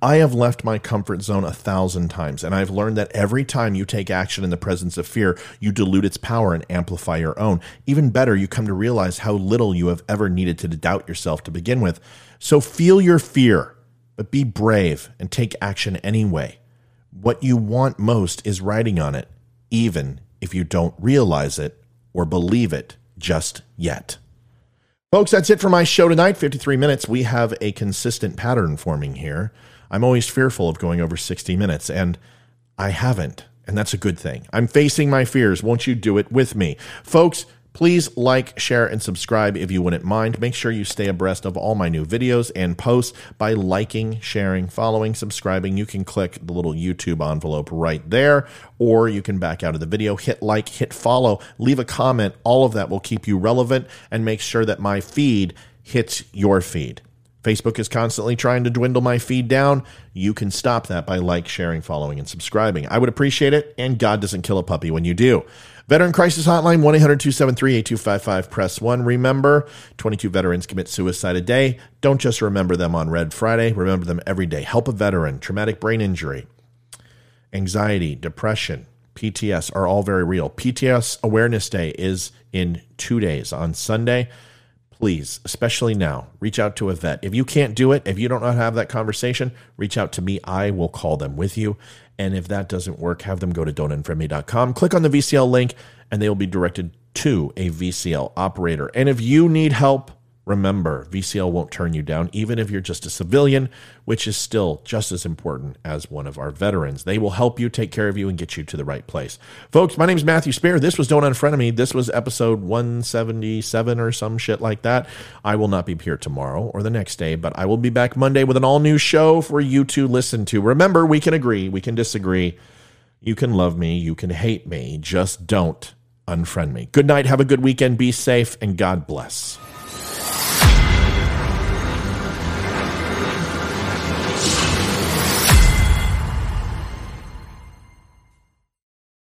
I have left my comfort zone a thousand times, and I've learned that every time you take action in the presence of fear, you dilute its power and amplify your own. Even better, you come to realize how little you have ever needed to doubt yourself to begin with. So feel your fear, but be brave and take action anyway. What you want most is riding on it, even if you don't realize it or believe it just yet. Folks, that's it for my show tonight. 53 minutes. We have a consistent pattern forming here. I'm always fearful of going over 60 minutes, and I haven't. And that's a good thing. I'm facing my fears. Won't you do it with me? Folks, Please like, share, and subscribe if you wouldn't mind. Make sure you stay abreast of all my new videos and posts by liking, sharing, following, subscribing. You can click the little YouTube envelope right there, or you can back out of the video, hit like, hit follow, leave a comment. All of that will keep you relevant and make sure that my feed hits your feed. Facebook is constantly trying to dwindle my feed down. You can stop that by like, sharing, following, and subscribing. I would appreciate it, and God doesn't kill a puppy when you do. Veteran Crisis Hotline, 1 800 273 8255. Press 1. Remember, 22 veterans commit suicide a day. Don't just remember them on Red Friday, remember them every day. Help a veteran, traumatic brain injury, anxiety, depression, PTS are all very real. PTS Awareness Day is in two days on Sunday please, especially now, reach out to a vet. If you can't do it, if you don't know how to have that conversation, reach out to me. I will call them with you. And if that doesn't work, have them go to don'tunfriendme.com, click on the VCL link, and they will be directed to a VCL operator. And if you need help, Remember, VCL won't turn you down, even if you're just a civilian, which is still just as important as one of our veterans. They will help you, take care of you, and get you to the right place. Folks, my name is Matthew Spear. This was Don't Unfriend Me. This was episode 177 or some shit like that. I will not be here tomorrow or the next day, but I will be back Monday with an all new show for you to listen to. Remember, we can agree, we can disagree. You can love me, you can hate me, just don't unfriend me. Good night, have a good weekend, be safe, and God bless.